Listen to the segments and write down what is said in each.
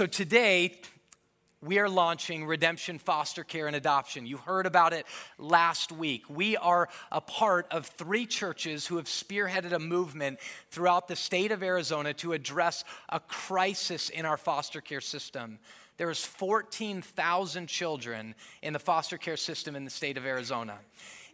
So today, we are launching Redemption Foster Care and Adoption. You heard about it last week. We are a part of three churches who have spearheaded a movement throughout the state of Arizona to address a crisis in our foster care system. There's 14,000 children in the foster care system in the state of Arizona.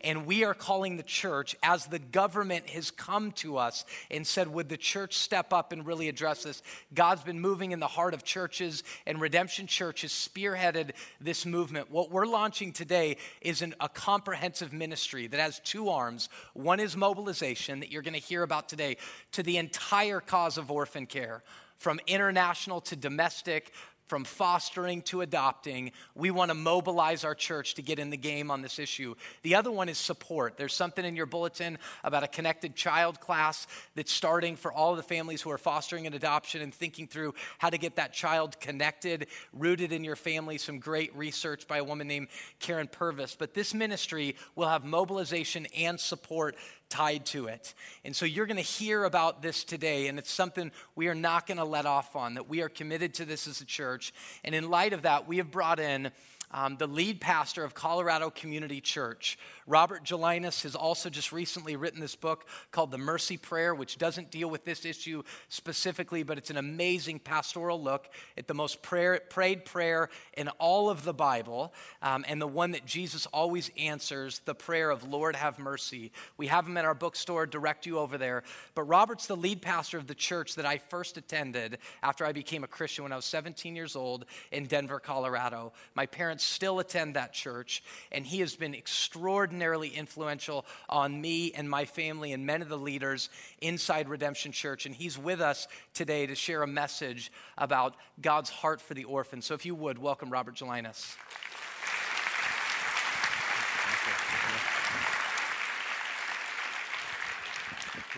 And we are calling the church, as the government has come to us and said, Would the church step up and really address this? God's been moving in the heart of churches, and Redemption Church has spearheaded this movement. What we're launching today is an, a comprehensive ministry that has two arms. One is mobilization, that you're going to hear about today, to the entire cause of orphan care from international to domestic, from fostering to adopting. We want to mobilize our church to get in the game on this issue. The other one is support. There's something in your bulletin about a connected child class that's starting for all the families who are fostering and adoption and thinking through how to get that child connected, rooted in your family. Some great research by a woman named Karyn Purvis. But this ministry will have mobilization and support tied to it. And so you're going to hear about this today, and it's something we are not going to let off on, that we are committed to this as a church. And in light of that, we have brought in um, the lead pastor of Colorado Community Church. Robert Gelinas has also just recently written this book called The Mercy Prayer, which doesn't deal with this issue specifically, but it's an amazing pastoral look at the most prayer, prayed prayer in all of the Bible, um, and the one that Jesus always answers the prayer of, Lord, have mercy. We have them at our bookstore, direct you over there. But Robert's the lead pastor of the church that I first attended after I became a Christian when I was 17 years old in Denver, Colorado. My parents still attend that church, and he has been extraordinarily influential on me and my family and many of the leaders inside Redemption Church. And he's with us today to share a message about God's heart for the orphan. So if you would, welcome Robert Gelinas.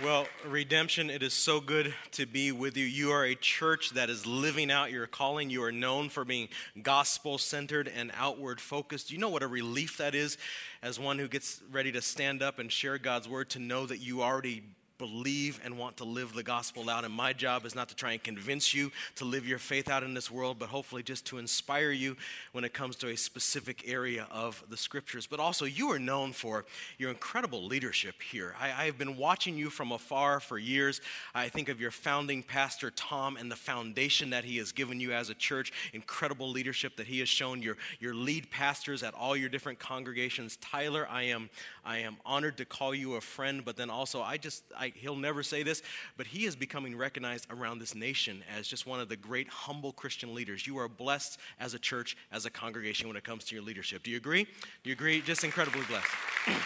Well, Redemption, it is so good to be with you. You are a church that is living out your calling. You are known for being gospel centered and outward focused. You know what a relief that is as one who gets ready to stand up and share God's word to know that you already believe and want to live the gospel out. And my job is not to try and convince you to live your faith out in this world, but hopefully just to inspire you when it comes to a specific area of the scriptures. But also, you are known for your incredible leadership here. I, have been watching you from afar for years. I think of your founding pastor, Tom, and the foundation that he has given you as a church, incredible leadership that he has shown your, your lead pastors at all your different congregations. Tyler, I am, I am honored to call you a friend, but then also, I just, I he'll never say this, but he is becoming recognized around this nation as just one of the great humble Christian leaders. You are blessed as a church, as a congregation when it comes to your leadership. Do you agree? Do you agree? Just incredibly blessed.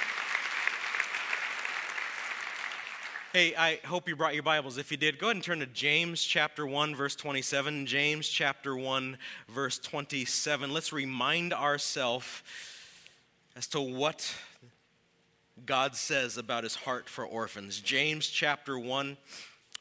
Hey, I hope you brought your Bibles. If you did, go ahead and turn to James chapter 1, verse 27. James chapter 1, verse 27. Let's remind ourselves as to what God says about his heart for orphans. James chapter 1,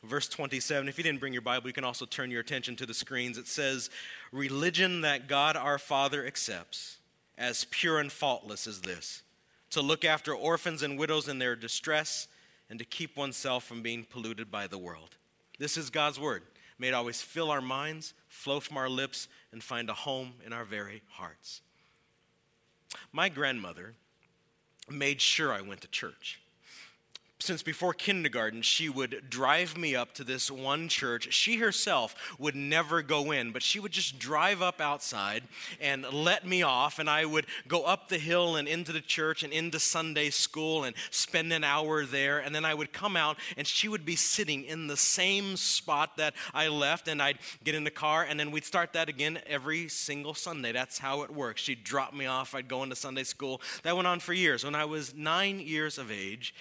verse 27. If you didn't bring your Bible, you can also turn your attention to the screens. It says, Religion that God our Father accepts as pure and faultless as this to look after orphans and widows in their distress and to keep oneself from being polluted by the world. This is God's word. May it always fill our minds, flow from our lips, and find a home in our very hearts. My grandmother made sure I went to church since before kindergarten, she would drive me up to this one church. She herself would never go in, but she would just drive up outside and let me off. And I would go up the hill and into the church and into Sunday school and spend an hour there. And then I would come out and she would be sitting in the same spot that I left. And I'd get in the car and then we'd start that again every single Sunday. That's how it works. She'd drop me off. I'd go into Sunday school. That went on for years. When I was nine years of age,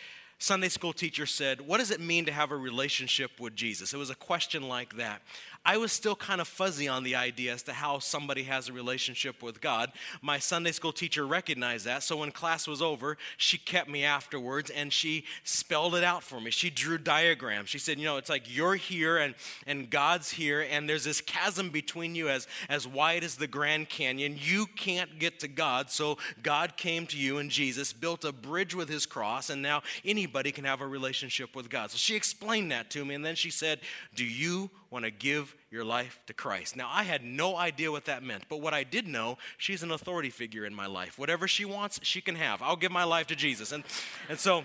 Sunday school teacher said, What does it mean to have a relationship with Jesus? It was a question like that. I was still kind of fuzzy on the idea as to how somebody has a relationship with God. My Sunday school teacher recognized that, so when class was over, she kept me afterwards and she spelled it out for me. She drew diagrams. She said, You know, it's like you're here and, and God's here, and there's this chasm between you as, as wide as the Grand Canyon. You can't get to God, so God came to you and Jesus, built a bridge with his cross, and now anybody can have a relationship with God. So she explained that to me, and then she said, Do you want to give your life to Christ. Now, I had no idea what that meant, but what I did know, she's an authority figure in my life. Whatever she wants, she can have. I'll give my life to Jesus. And, and so,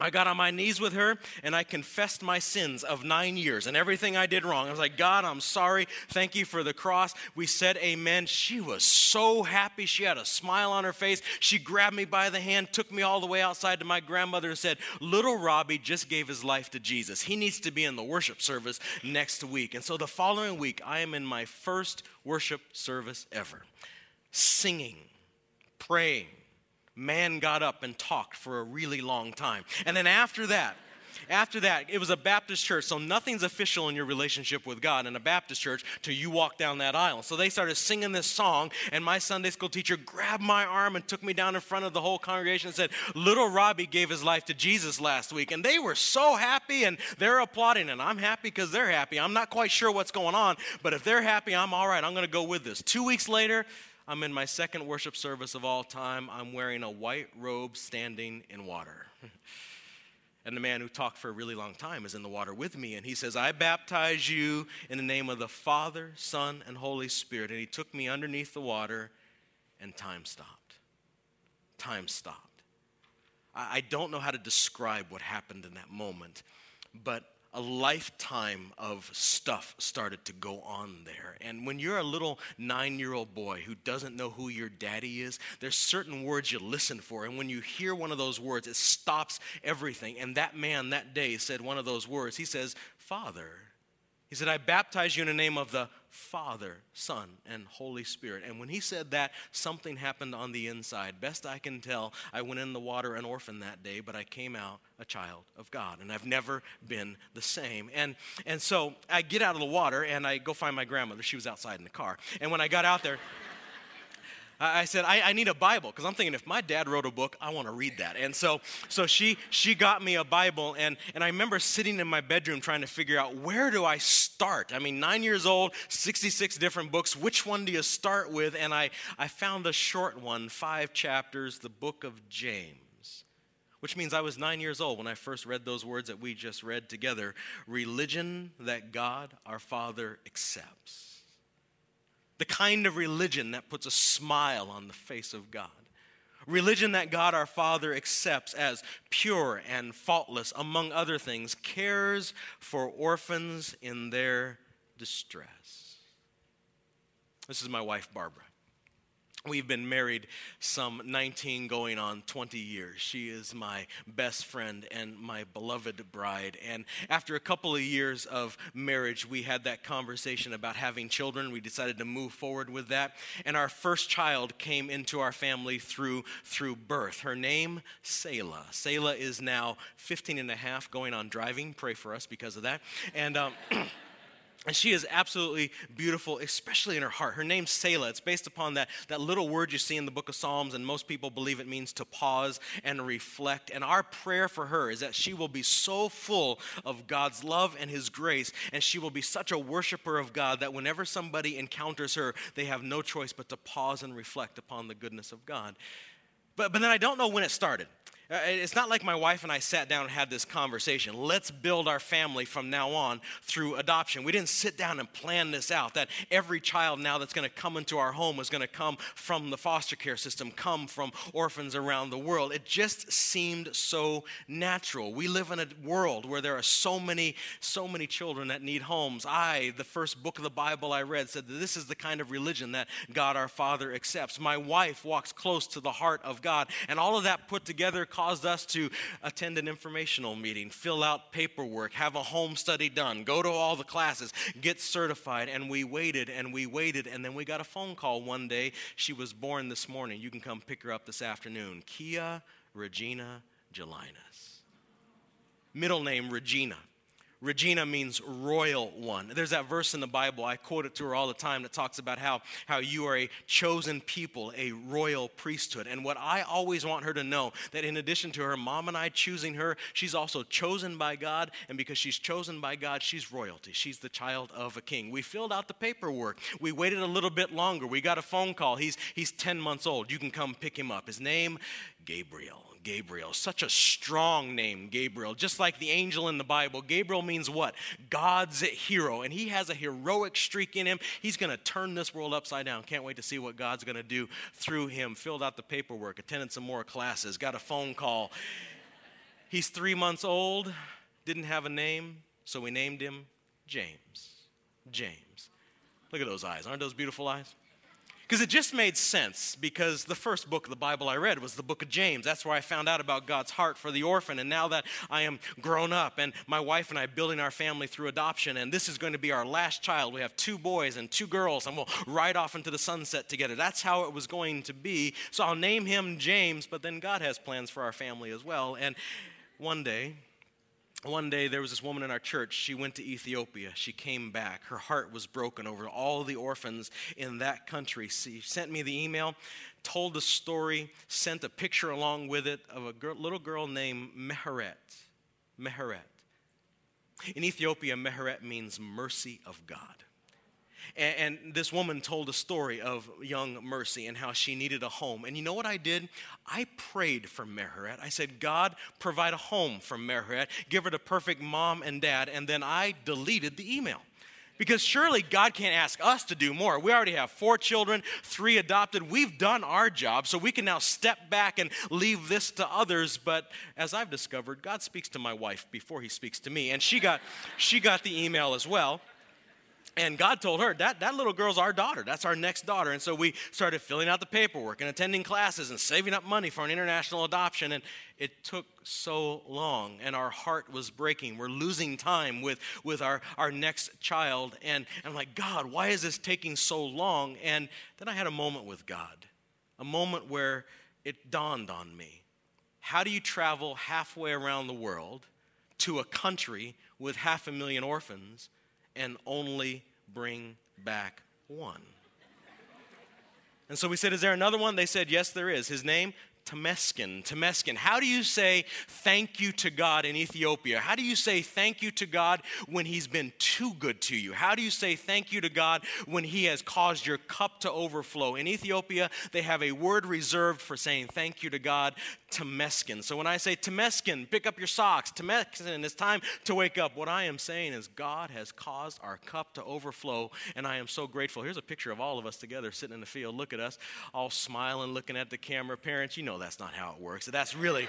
I got on my knees with her and I confessed my sins of nine years and everything I did wrong. I was like, God, I'm sorry. Thank you for the cross. We said amen. She was so happy. She had a smile on her face. She grabbed me by the hand, took me all the way outside to my grandmother, and said, Little Robbie just gave his life to Jesus. He needs to be in the worship service next week. And so the following week, I am in my first worship service ever, singing, praying man got up and talked for a really long time. And then after that, after that, it was a Baptist church, so nothing's official in your relationship with God in a Baptist church till you walk down that aisle. So they started singing this song, and my Sunday school teacher grabbed my arm and took me down in front of the whole congregation and said, Little Robbie gave his life to Jesus last week. And they were so happy, and they're applauding, and I'm happy because they're happy. I'm not quite sure what's going on, but if they're happy, I'm all right. I'm going to go with this. Two weeks later, I'm in my second worship service of all time. I'm wearing a white robe standing in water. and the man who talked for a really long time is in the water with me. And he says, I baptize you in the name of the Father, Son, and Holy Spirit. And he took me underneath the water, and time stopped. Time stopped. I, don't know how to describe what happened in that moment, but a lifetime of stuff started to go on there. And when you're a little nine year old boy who doesn't know who your daddy is, there's certain words you listen for. And when you hear one of those words, it stops everything. And that man that day said one of those words. He says, Father. He said, I baptize you in the name of the Father, Son, and Holy Spirit. And when he said that, something happened on the inside. Best I can tell, I went in the water an orphan that day, but I came out a child of God. And I've never been the same. And, and so I get out of the water and I go find my grandmother. She was outside in the car. And when I got out there, I said, I, I need a Bible because I'm thinking if my dad wrote a book, I want to read that. And so, so she, she got me a Bible. And, and I remember sitting in my bedroom trying to figure out where do I start? I mean, nine years old, 66 different books. Which one do you start with? And I, I found the short one, five chapters, the book of James which means I was nine years old when I first read those words that we just read together religion that God our Father accepts the kind of religion that puts a smile on the face of God. Religion that God our Father accepts as pure and faultless, among other things, cares for orphans in their distress. This is my wife, Barbara. We've been married some 19 going on 20 years. She is my best friend and my beloved bride. And after a couple of years of marriage, we had that conversation about having children. We decided to move forward with that. And our first child came into our family through, through birth. Her name, Selah. Selah is now 15 and a half, going on driving. Pray for us because of that. And, um, And she is absolutely beautiful, especially in her heart. Her name's Selah. It's based upon that, that little word you see in the book of Psalms, and most people believe it means to pause and reflect. And our prayer for her is that she will be so full of God's love and His grace, and she will be such a worshiper of God that whenever somebody encounters her, they have no choice but to pause and reflect upon the goodness of God. But, but then I don't know when it started. Uh, it's not like my wife and I sat down and had this conversation. Let's build our family from now on through adoption. We didn't sit down and plan this out that every child now that's going to come into our home is going to come from the foster care system, come from orphans around the world. It just seemed so natural. We live in a world where there are so many, so many children that need homes. I, the first book of the Bible I read, said that this is the kind of religion that God our Father accepts. My wife walks close to the heart of God, and all of that put together caused us to attend an informational meeting, fill out paperwork, have a home study done, go to all the classes, get certified. And we waited and we waited. And then we got a phone call one day. She was born this morning. You can come pick her up this afternoon. Kia Regina Gelinas. Middle name Regina. Regina means royal one. There's that verse in the Bible, I quote it to her all the time, that talks about how, how you are a chosen people, a royal priesthood. And what I always want her to know, that in addition to her mom and I choosing her, she's also chosen by God. And because she's chosen by God, she's royalty. She's the child of a king. We filled out the paperwork. We waited a little bit longer. We got a phone call. He's, he's 10 months old. You can come pick him up. His name, Gabriel. Gabriel, such a strong name, Gabriel. Just like the angel in the Bible, Gabriel means what? God's hero. And he has a heroic streak in him. He's going to turn this world upside down. Can't wait to see what God's going to do through him. Filled out the paperwork, attended some more classes, got a phone call. He's three months old, didn't have a name, so we named him James. James. Look at those eyes. Aren't those beautiful eyes? Because it just made sense because the first book of the Bible I read was the book of James. That's where I found out about God's heart for the orphan. And now that I am grown up and my wife and I building our family through adoption, and this is going to be our last child. We have two boys and two girls, and we'll ride off into the sunset together. That's how it was going to be. So I'll name him James, but then God has plans for our family as well. And one day, one day there was this woman in our church. She went to ethiopia. She came back. Her heart was broken over all the orphans in that country. She sent me the email told the story sent a picture along with it of a girl, little girl named meheret. Meheret. In ethiopia meheret means mercy of god and, and, this woman told a story of young Mercy and how she needed a home. And you know what I did? I prayed for Meheret. I said, God, provide a home for Meheret, give her the perfect mom and dad. And then I deleted the email. Because surely God can't ask us to do more. We already have four children, three adopted. We've done our job, so we can now step back and leave this to others. But as I've discovered, God speaks to my wife before he speaks to me. And she got, she got the email as well. And God told her that that little girl's our daughter. That's our next daughter. And so we started filling out the paperwork and attending classes and saving up money for an international adoption. And it took so long, and our heart was breaking. We're losing time with, with our, our next child. And, and I'm like, God, why is this taking so long? And then I had a moment with God, a moment where it dawned on me. How do you travel halfway around the world to a country with half a million orphans? And only bring back one. And so we said, Is there another one? They said, Yes, there is. His name, Temesgen. Temesgen. How do you say thank you to God in Ethiopia? How do you say thank you to God when He's been too good to you? How do you say thank you to God when He has caused your cup to overflow? In Ethiopia, they have a word reserved for saying thank you to God, Temesgen. So when I say Temesgen, pick up your socks. Temesgen, it's time to wake up. What I am saying is God has caused our cup to overflow, and I am so grateful. Here's a picture of all of us together sitting in the field. Look at us, all smiling, looking at the camera. Parents, you know that's not how it works. That's really,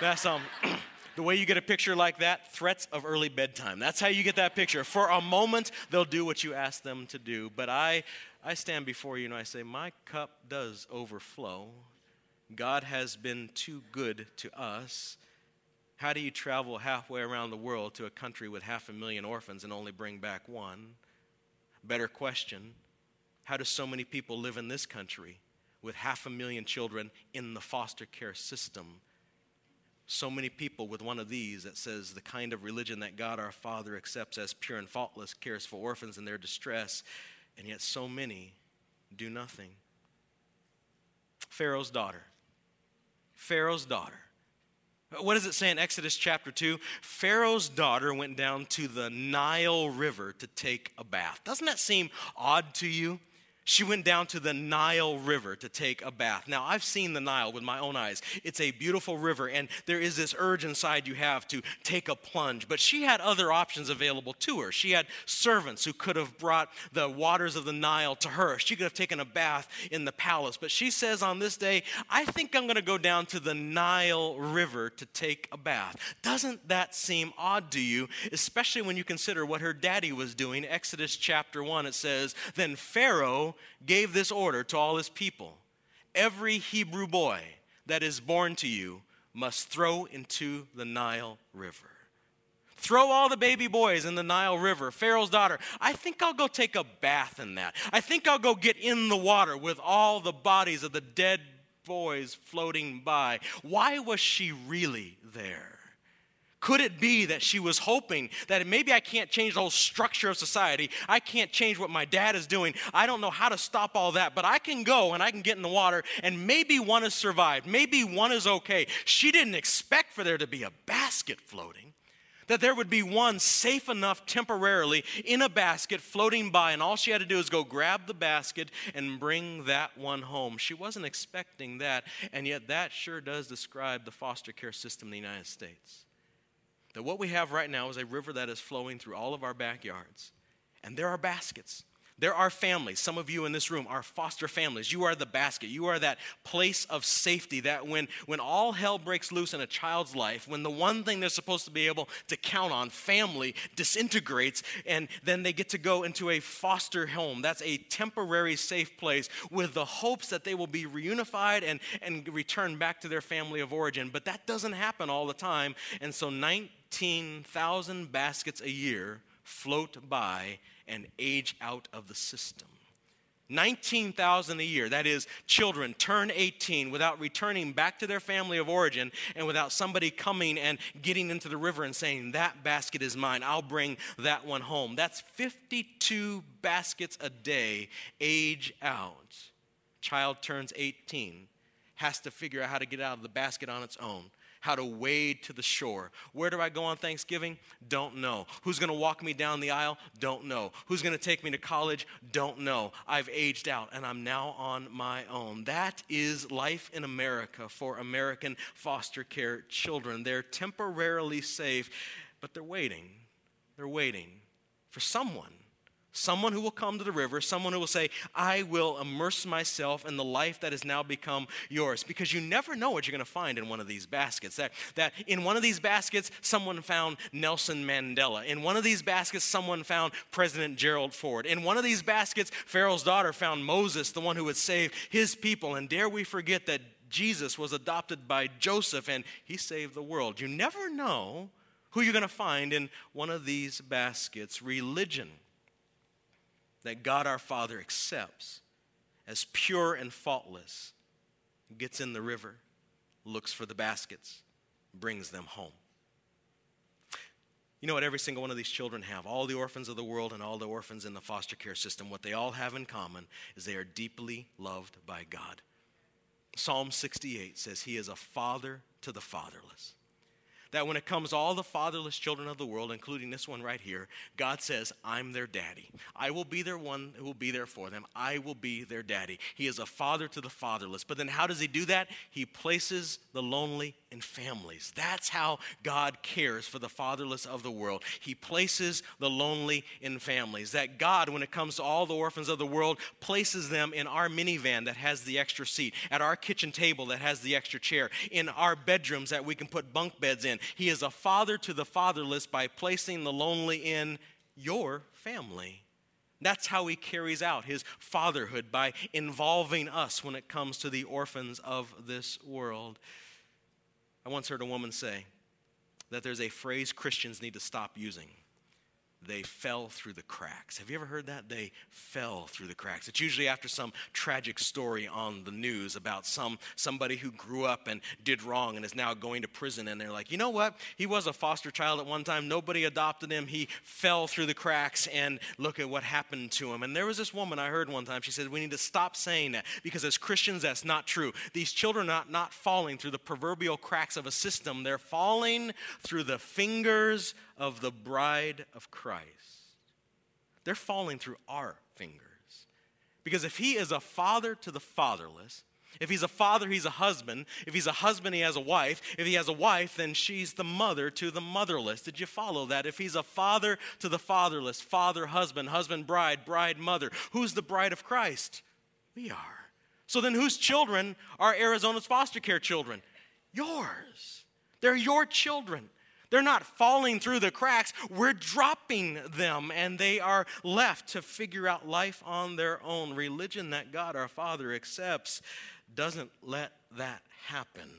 that's um. the way you get a picture like that threats of early bedtime that's how you get that picture for a moment they'll do what you ask them to do but i i stand before you and i say my cup does overflow God has been too good to us. How do you travel halfway around the world to a country with half a million orphans and only bring back one? Better question How do so many people live in this country with half a million children in the foster care system? So many people with one of these that says the kind of religion that God our Father accepts as pure and faultless cares for orphans in their distress, and yet so many do nothing. Pharaoh's daughter Pharaoh's daughter. What does it say in Exodus chapter 2? Pharaoh's daughter went down to the Nile River to take a bath. Doesn't that seem odd to you? She went down to the Nile River to take a bath. Now, I've seen the Nile with my own eyes. It's a beautiful river, and there is this urge inside you have to take a plunge. But she had other options available to her. She had servants who could have brought the waters of the Nile to her. She could have taken a bath in the palace. But she says on this day, I think I'm going to go down to the Nile River to take a bath. Doesn't that seem odd to you, especially when you consider what her daddy was doing? Exodus chapter 1, it says, Then Pharaoh gave this order to all his people Every Hebrew boy that is born to you must throw into the Nile River. Throw all the baby boys in the Nile River. Pharaoh's daughter, I think I'll go take a bath in that. I think I'll go get in the water with all the bodies of the dead boys floating by. Why was she really there? Could it be that she was hoping that maybe I can't change the whole structure of society? I can't change what my dad is doing. I don't know how to stop all that, but I can go and I can get in the water and maybe one has survived. Maybe one is okay. She didn't expect for there to be a basket floating. that there would be one safe enough temporarily in a basket floating by, and all she had to do is go grab the basket and bring that one home. She wasn't expecting that, and yet that sure does describe the foster care system in the United States. That what we have right now is a river that is flowing through all of our backyards, and there are baskets. There are families. Some of you in this room are foster families. You are the basket. You are that place of safety that when, when all hell breaks loose in a child's life, when the one thing they're supposed to be able to count on, family, disintegrates, and then they get to go into a foster home. That's a temporary safe place with the hopes that they will be reunified and, and return back to their family of origin. But that doesn't happen all the time. And so 19,000 baskets a year float by and age out of the system. 19,000 a year, that is, children turn 18 without returning back to their family of origin and without somebody coming and getting into the river and saying, That basket is mine, I'll bring that one home. That's 52 baskets a day, age out. Child turns 18, has to figure out how to get out of the basket on its own how to wade to the shore. Where do I go on Thanksgiving? Don't know. Who's going to walk me down the aisle? Don't know. Who's going to take me to college? Don't know. I've aged out and I'm now on my own. That is life in America for American foster care children. They're temporarily safe, but they're waiting. They're waiting for someone Someone who will come to the river, someone who will say, I will immerse myself in the life that has now become yours. Because you never know what you're going to find in one of these baskets. That, that in one of these baskets, someone found Nelson Mandela. In one of these baskets, someone found President Gerald Ford. In one of these baskets, Pharaoh's daughter found Moses, the one who would save his people. And dare we forget that Jesus was adopted by Joseph and he saved the world. You never know who you're going to find in one of these baskets. Religion that God our Father accepts as pure and faultless gets in the river, looks for the baskets, brings them home. You know what every single one of these children have? All the orphans of the world and all the orphans in the foster care system, what they all have in common is they are deeply loved by God. Psalm 68 says, He is a father to the fatherless that when it comes all the fatherless children of the world, including this one right here, God says, I'm their daddy. I will be their one who will be there for them. I will be their daddy. He is a father to the fatherless. But then how does he do that? He places the lonely in families. That's how God cares for the fatherless of the world. He places the lonely in families. That God, when it comes to all the orphans of the world, places them in our minivan that has the extra seat, at our kitchen table that has the extra chair, in our bedrooms that we can put bunk beds in. He is a father to the fatherless by placing the lonely in your family. That's how he carries out his fatherhood by involving us when it comes to the orphans of this world. I once heard a woman say that there's a phrase Christians need to stop using they fell through the cracks. Have you ever heard that? They fell through the cracks. It's usually after some tragic story on the news about some somebody who grew up and did wrong and is now going to prison and they're like, "You know what? He was a foster child at one time. Nobody adopted him. He fell through the cracks and look at what happened to him." And there was this woman I heard one time. She said, "We need to stop saying that because as Christians that's not true. These children are not not falling through the proverbial cracks of a system. They're falling through the fingers of the bride of Christ. They're falling through our fingers. Because if he is a father to the fatherless, if he's a father, he's a husband. If he's a husband, he has a wife. If he has a wife, then she's the mother to the motherless. Did you follow that? If he's a father to the fatherless, father, husband, husband, bride, bride, mother, who's the bride of Christ? We are. So then, whose children are Arizona's foster care children? Yours. They're your children. They're not falling through the cracks. We're dropping them, and they are left to figure out life on their own. Religion that God our Father accepts doesn't let that happen.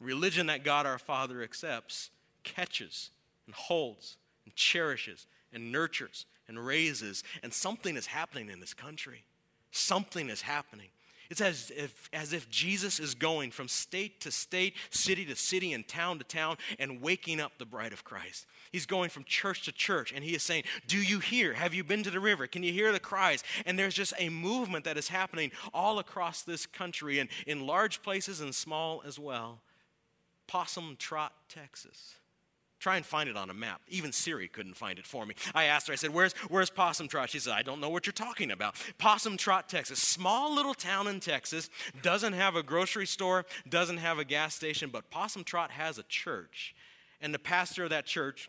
Religion that God our Father accepts catches and holds and cherishes and nurtures and raises. And something is happening in this country. Something is happening. It's as if, as if Jesus is going from state to state, city to city, and town to town, and waking up the bride of Christ. He's going from church to church, and he is saying, Do you hear? Have you been to the river? Can you hear the cries? And there's just a movement that is happening all across this country, and in large places and small as well. Possum Trot, Texas. Try and find it on a map. Even Siri couldn't find it for me. I asked her, I said, Where's, where's Possum Trot? She said, I don't know what you're talking about. Possum Trot, Texas. Small little town in Texas. Doesn't have a grocery store, doesn't have a gas station, but Possum Trot has a church. And the pastor of that church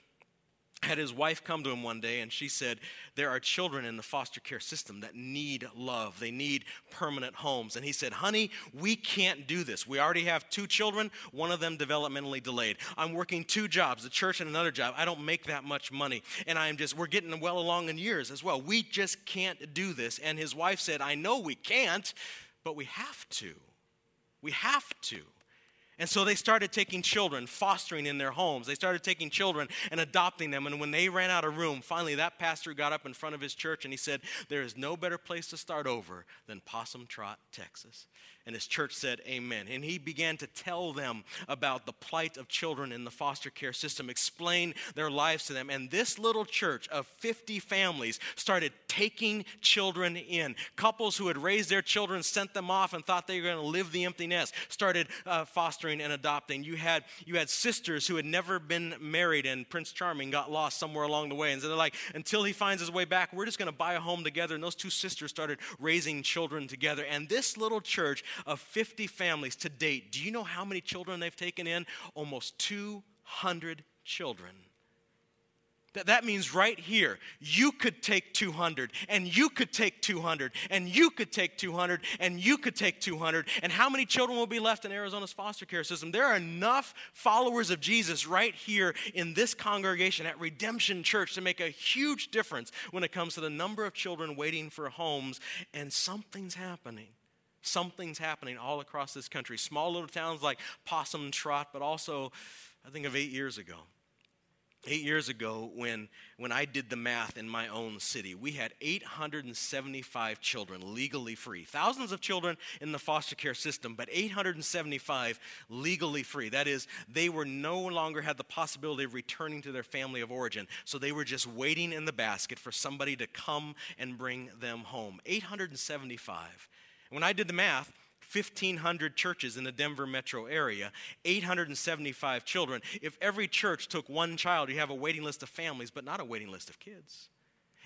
had his wife come to him one day and she said, There are children in the foster care system that need love. They need permanent homes. And he said, Honey, we can't do this. We already have two children, one of them developmentally delayed. I'm working two jobs, the church and another job. I don't make that much money. And I'm just, we're getting well along in years as well. We just can't do this. And his wife said, I know we can't, but we have to. We have to. And so they started taking children, fostering in their homes. They started taking children and adopting them. And when they ran out of room, finally that pastor got up in front of his church and he said, There is no better place to start over than Possum Trot, Texas. And his church said, Amen. And he began to tell them about the plight of children in the foster care system, explain their lives to them. And this little church of 50 families started taking children in. Couples who had raised their children, sent them off, and thought they were going to live the empty nest, started uh, fostering and adopting. You had, you had sisters who had never been married, and Prince Charming got lost somewhere along the way. And so they're like, until he finds his way back, we're just going to buy a home together. And those two sisters started raising children together. And this little church of 50 families to date, do you know how many children they've taken in? Almost 200 children. That, that means right here, you could take 200, and you could take 200, and you could take 200, and you could take 200. And how many children will be left in Arizona's foster care system? There are enough followers of Jesus right here in this congregation at Redemption Church to make a huge difference when it comes to the number of children waiting for homes, and something's happening. Something's happening all across this country. Small little towns like Possum Trot, but also, I think of eight years ago. Eight years ago, when, when I did the math in my own city, we had 875 children legally free. Thousands of children in the foster care system, but 875 legally free. That is, they were no longer had the possibility of returning to their family of origin. So they were just waiting in the basket for somebody to come and bring them home. 875. When I did the math, 1,500 churches in the Denver metro area, 875 children. If every church took one child, you have a waiting list of families, but not a waiting list of kids.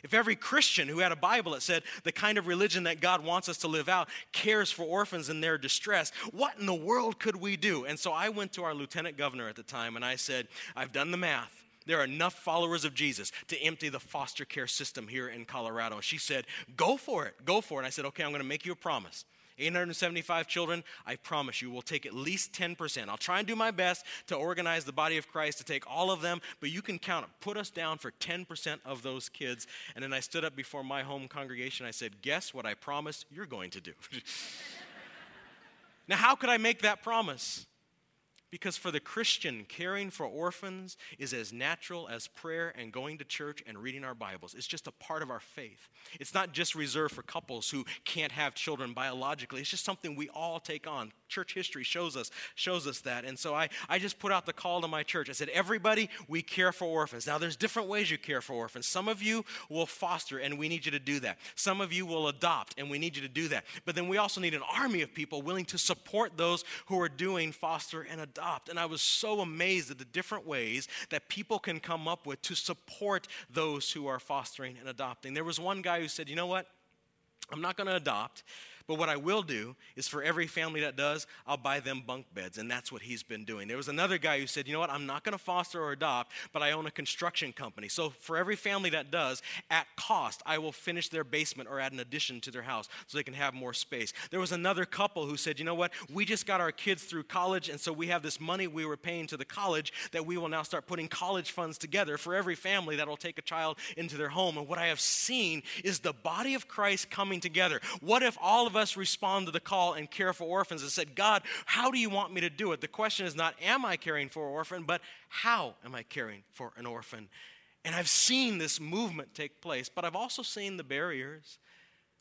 If every Christian who had a Bible that said the kind of religion that God wants us to live out cares for orphans in their distress, what in the world could we do? And so I went to our lieutenant governor at the time and I said, I've done the math. There are enough followers of Jesus to empty the foster care system here in Colorado. She said, Go for it, go for it. And I said, Okay, I'm going to make you a promise. 875 children, I promise you, we'll take at least 10%. I'll try and do my best to organize the body of Christ to take all of them, but you can count. Put us down for 10% of those kids. And then I stood up before my home congregation. I said, Guess what I promised you're going to do? now, how could I make that promise? Because for the Christian, caring for orphans is as natural as prayer and going to church and reading our Bibles. It's just a part of our faith. It's not just reserved for couples who can't have children biologically. It's just something we all take on. Church history shows us shows us that. And so I, I just put out the call to my church. I said, everybody, we care for orphans. Now there's different ways you care for orphans. Some of you will foster, and we need you to do that. Some of you will adopt, and we need you to do that. But then we also need an army of people willing to support those who are doing foster and adopt. And I was so amazed at the different ways that people can come up with to support those who are fostering and adopting. There was one guy who said, you know what? I'm not going to adopt. But what I will do is for every family that does, I'll buy them bunk beds. And that's what he's been doing. There was another guy who said, you know what, I'm not going to foster or adopt, but I own a construction company. So for every family that does, at cost, I will finish their basement or add an addition to their house so they can have more space. There was another couple who said, you know what, we just got our kids through college, and so we have this money we were paying to the college that we will now start putting college funds together for every family that will take a child into their home. And what I have seen is the body of Christ coming together. What if all of of us respond to the call and care for orphans and said, God, how do you want me to do it? The question is not, am I caring for an orphan, but how am I caring for an orphan? And I've seen this movement take place, but I've also seen the barriers.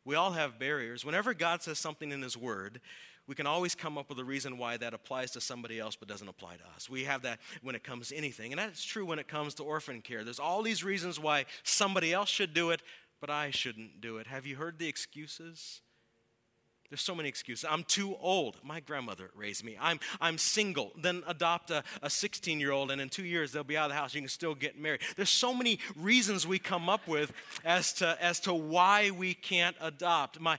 We all have barriers. Whenever God says something in His Word, we can always come up with a reason why that applies to somebody else but doesn't apply to us. We have that when it comes to anything. And that's true when it comes to orphan care. There's all these reasons why somebody else should do it, but I shouldn't do it. Have you heard the excuses? There's so many excuses. I'm too old. My grandmother raised me. I'm, I'm single. Then adopt a 16 year old, and in two years they'll be out of the house. You can still get married. There's so many reasons we come up with as to, as to why we can't adopt. My,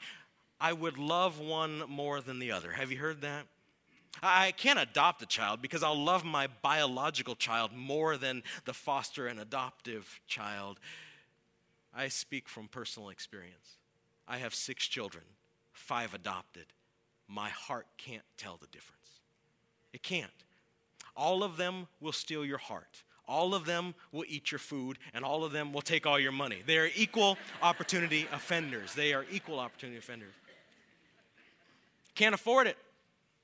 I would love one more than the other. Have you heard that? I can't adopt a child because I'll love my biological child more than the foster and adoptive child. I speak from personal experience. I have six children five adopted, my heart can't tell the difference. It can't. All of them will steal your heart. All of them will eat your food, and all of them will take all your money. They are equal opportunity offenders. They are equal opportunity offenders. Can't afford it.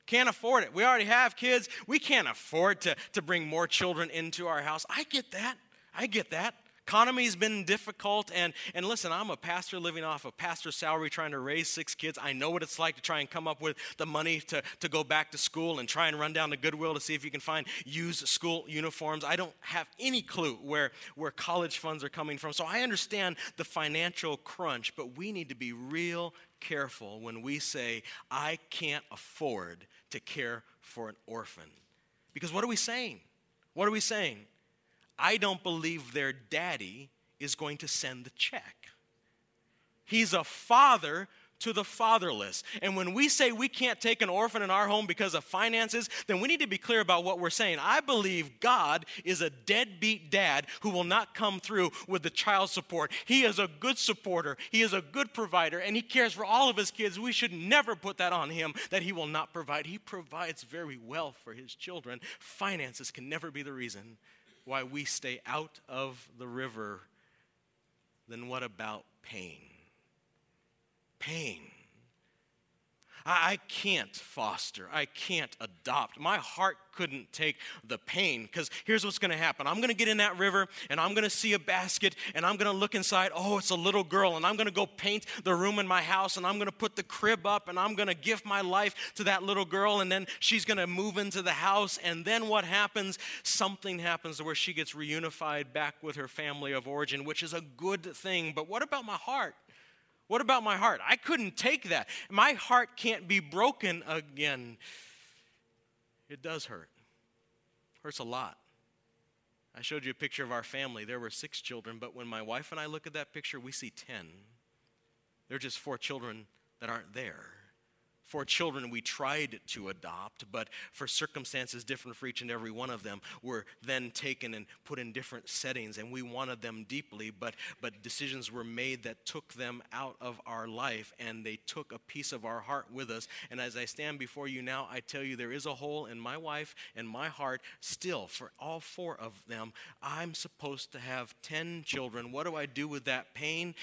Can't afford it. We already have kids. We can't afford to, to bring more children into our house. I get that. I get that economy's been difficult and and listen i'm a pastor living off a pastor's salary trying to raise six kids. I know what it's like to try and come up with the money to, to go back to school and try and run down to goodwill to see if you can find used school uniforms. I don't have any clue where where college funds are coming from. So i understand the financial crunch but we need to be real careful when we say i can't afford to care for an orphan. Because what are we saying? What are we saying I don't believe their daddy is going to send the check. He's a father to the fatherless. And when we say we can't take an orphan in our home because of finances, then we need to be clear about what we're saying. I believe God is a deadbeat dad who will not come through with the child support. He is a good supporter, he is a good provider, and he cares for all of his kids. We should never put that on him that he will not provide. He provides very well for his children. Finances can never be the reason why we stay out of the river, then what about pain? Pain. I, can't foster. I can't adopt. My heart couldn't take the pain because here's what's going to happen I'm going to get in that river and I'm going to see a basket and I'm going to look inside. Oh, it's a little girl. And I'm going to go paint the room in my house and I'm going to put the crib up and I'm going to give my life to that little girl. And then she's going to move into the house. And then what happens? Something happens where she gets reunified back with her family of origin, which is a good thing. But what about my heart? What about my heart? I couldn't take that. My heart can't be broken again. It does hurt. Hurts a lot. I showed you a picture of our family. There were six children, but when my wife and I look at that picture, we see 10. There are just four children that aren't there for children we tried to adopt, but for circumstances different for each and every one of them, were then taken and put in different settings, and we wanted them deeply, but, but decisions were made that took them out of our life, and they took a piece of our heart with us. And as I stand before you now, I tell you there is a hole in my wife and my heart still for all four of them. I'm supposed to have 10 children. What do I do with that pain?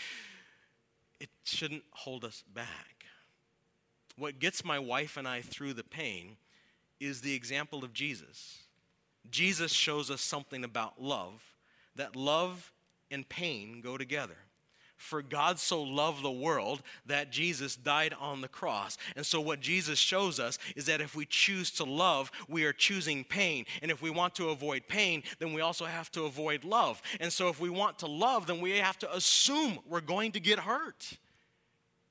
It shouldn't hold us back what gets my wife and I through the pain is the example of Jesus. Jesus shows us something about love, that love and pain go together. For God so loved the world that Jesus died on the cross. And so, what Jesus shows us is that if we choose to love, we are choosing pain. And if we want to avoid pain, then we also have to avoid love. And so, if we want to love, then we have to assume we're going to get hurt.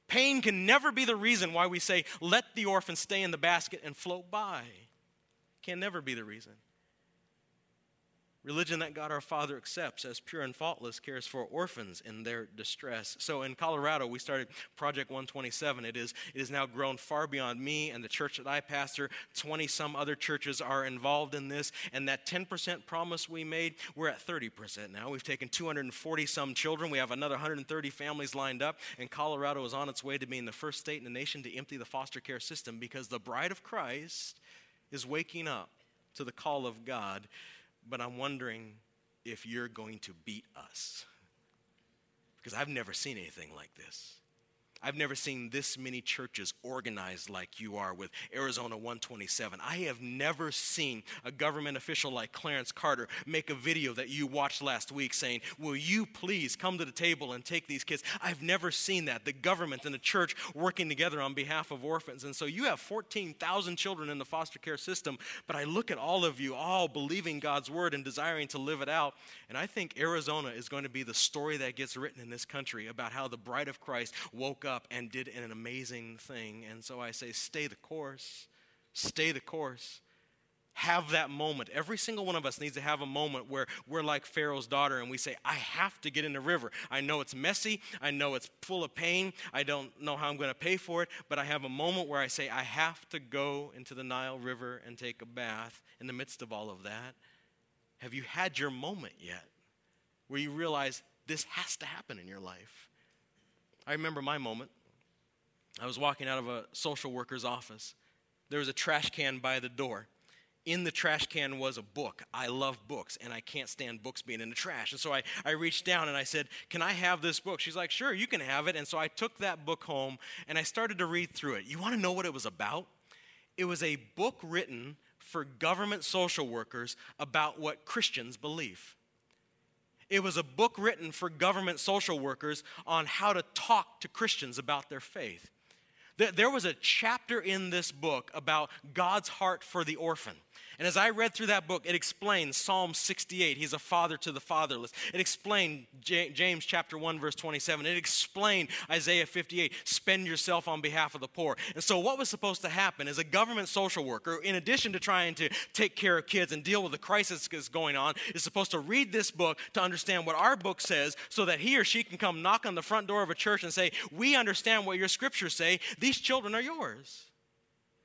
Pain can never be the reason why we say, let the orphan stay in the basket and float by. Can never be the reason. Religion that God our Father accepts as pure and faultless cares for orphans in their distress. So in Colorado, we started Project 127. It is, it has now grown far beyond me and the church that I pastor. 20 some other churches are involved in this. And that 10% promise we made, we're at 30% now. We've taken 240 some children. We have another 130 families lined up. And Colorado is on its way to being the first state in the nation to empty the foster care system because the bride of Christ is waking up to the call of God but I'm wondering if you're going to beat us. Because I've never seen anything like this. I've never seen this many churches organized like you are with Arizona 127. I have never seen a government official like Clarence Carter make a video that you watched last week saying, Will you please come to the table and take these kids? I've never seen that. The government and the church working together on behalf of orphans. And so you have 14,000 children in the foster care system, but I look at all of you all believing God's word and desiring to live it out. And I think Arizona is going to be the story that gets written in this country about how the bride of Christ woke up up and did an amazing thing. And so I say, stay the course, stay the course have that moment. Every single one of us needs to have a moment where we're like Pharaoh's daughter and we say, I have to get in the river. I know it's messy. I know it's full of pain. I don't know how I'm going to pay for it, but I have a moment where I say, I have to go into the Nile River and take a bath in the midst of all of that. Have you had your moment yet where you realize this has to happen in your life? I remember my moment. I was walking out of a social worker's office. There was a trash can by the door in the trash can was a book. I love books, and I can't stand books being in the trash. And so I, I reached down and I said, Can I have this book? She's like, Sure, you can have it. And so I took that book home and I started to read through it. You want to know what it was about? It was a book written for government social workers about what Christians believe. It was a book written for government social workers on how to talk to Christians about their faith. There was a chapter in this book about God's heart for the orphan. And as I read through that book, it explains Psalm 68. He's a father to the fatherless. It explained James chapter 1, verse 27. It explained Isaiah 58. Spend yourself on behalf of the poor. And so, what was supposed to happen is a government social worker, in addition to trying to take care of kids and deal with the crisis that's going on, is supposed to read this book to understand what our book says so that he or she can come knock on the front door of a church and say, We understand what your scriptures say. These children are yours.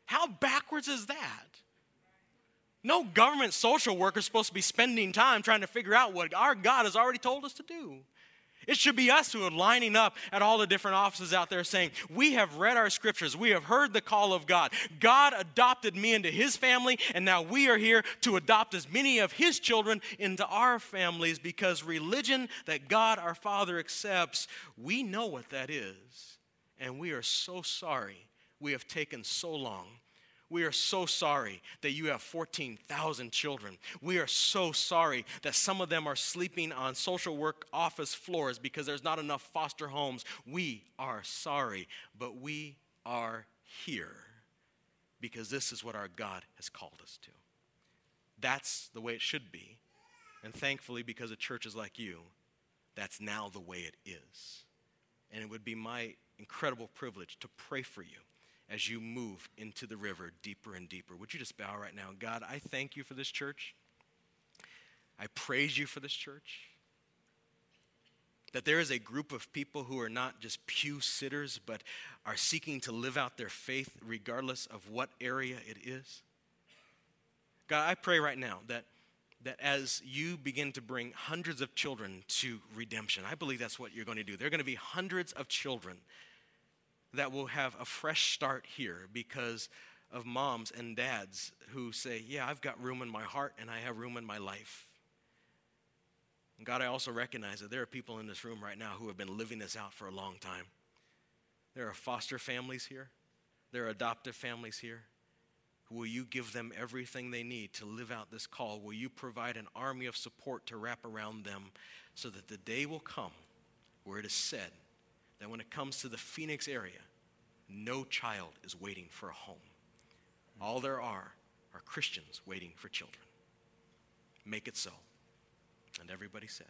How backwards is that? No government social worker is supposed to be spending time trying to figure out what our God has already told us to do. It should be us who are lining up at all the different offices out there saying, We have read our scriptures. We have heard the call of God. God adopted me into his family, and now we are here to adopt as many of his children into our families because religion that God our Father accepts, we know what that is. And we are so sorry we have taken so long we are so sorry that you have 14,000 children. We are so sorry that some of them are sleeping on social work office floors because there's not enough foster homes. We are sorry, but we are here because this is what our God has called us to. That's the way it should be. And thankfully, because of churches like you, that's now the way it is. And it would be my incredible privilege to pray for you as you move into the river deeper and deeper. Would you just bow right now? God, I thank you for this church. I praise you for this church. That there is a group of people who are not just pew sitters, but are seeking to live out their faith regardless of what area it is. God, I pray right now that, that as you begin to bring hundreds of children to redemption, I believe that's what you're going to do. There are going to be hundreds of children that will have a fresh start here because of moms and dads who say, Yeah, I've got room in my heart and I have room in my life. And God, I also recognize that there are people in this room right now who have been living this out for a long time. There are foster families here, there are adoptive families here. Will you give them everything they need to live out this call? Will you provide an army of support to wrap around them so that the day will come where it is said, that when it comes to the Phoenix area, no child is waiting for a home. All there are are Christians waiting for children. Make it so. And everybody said,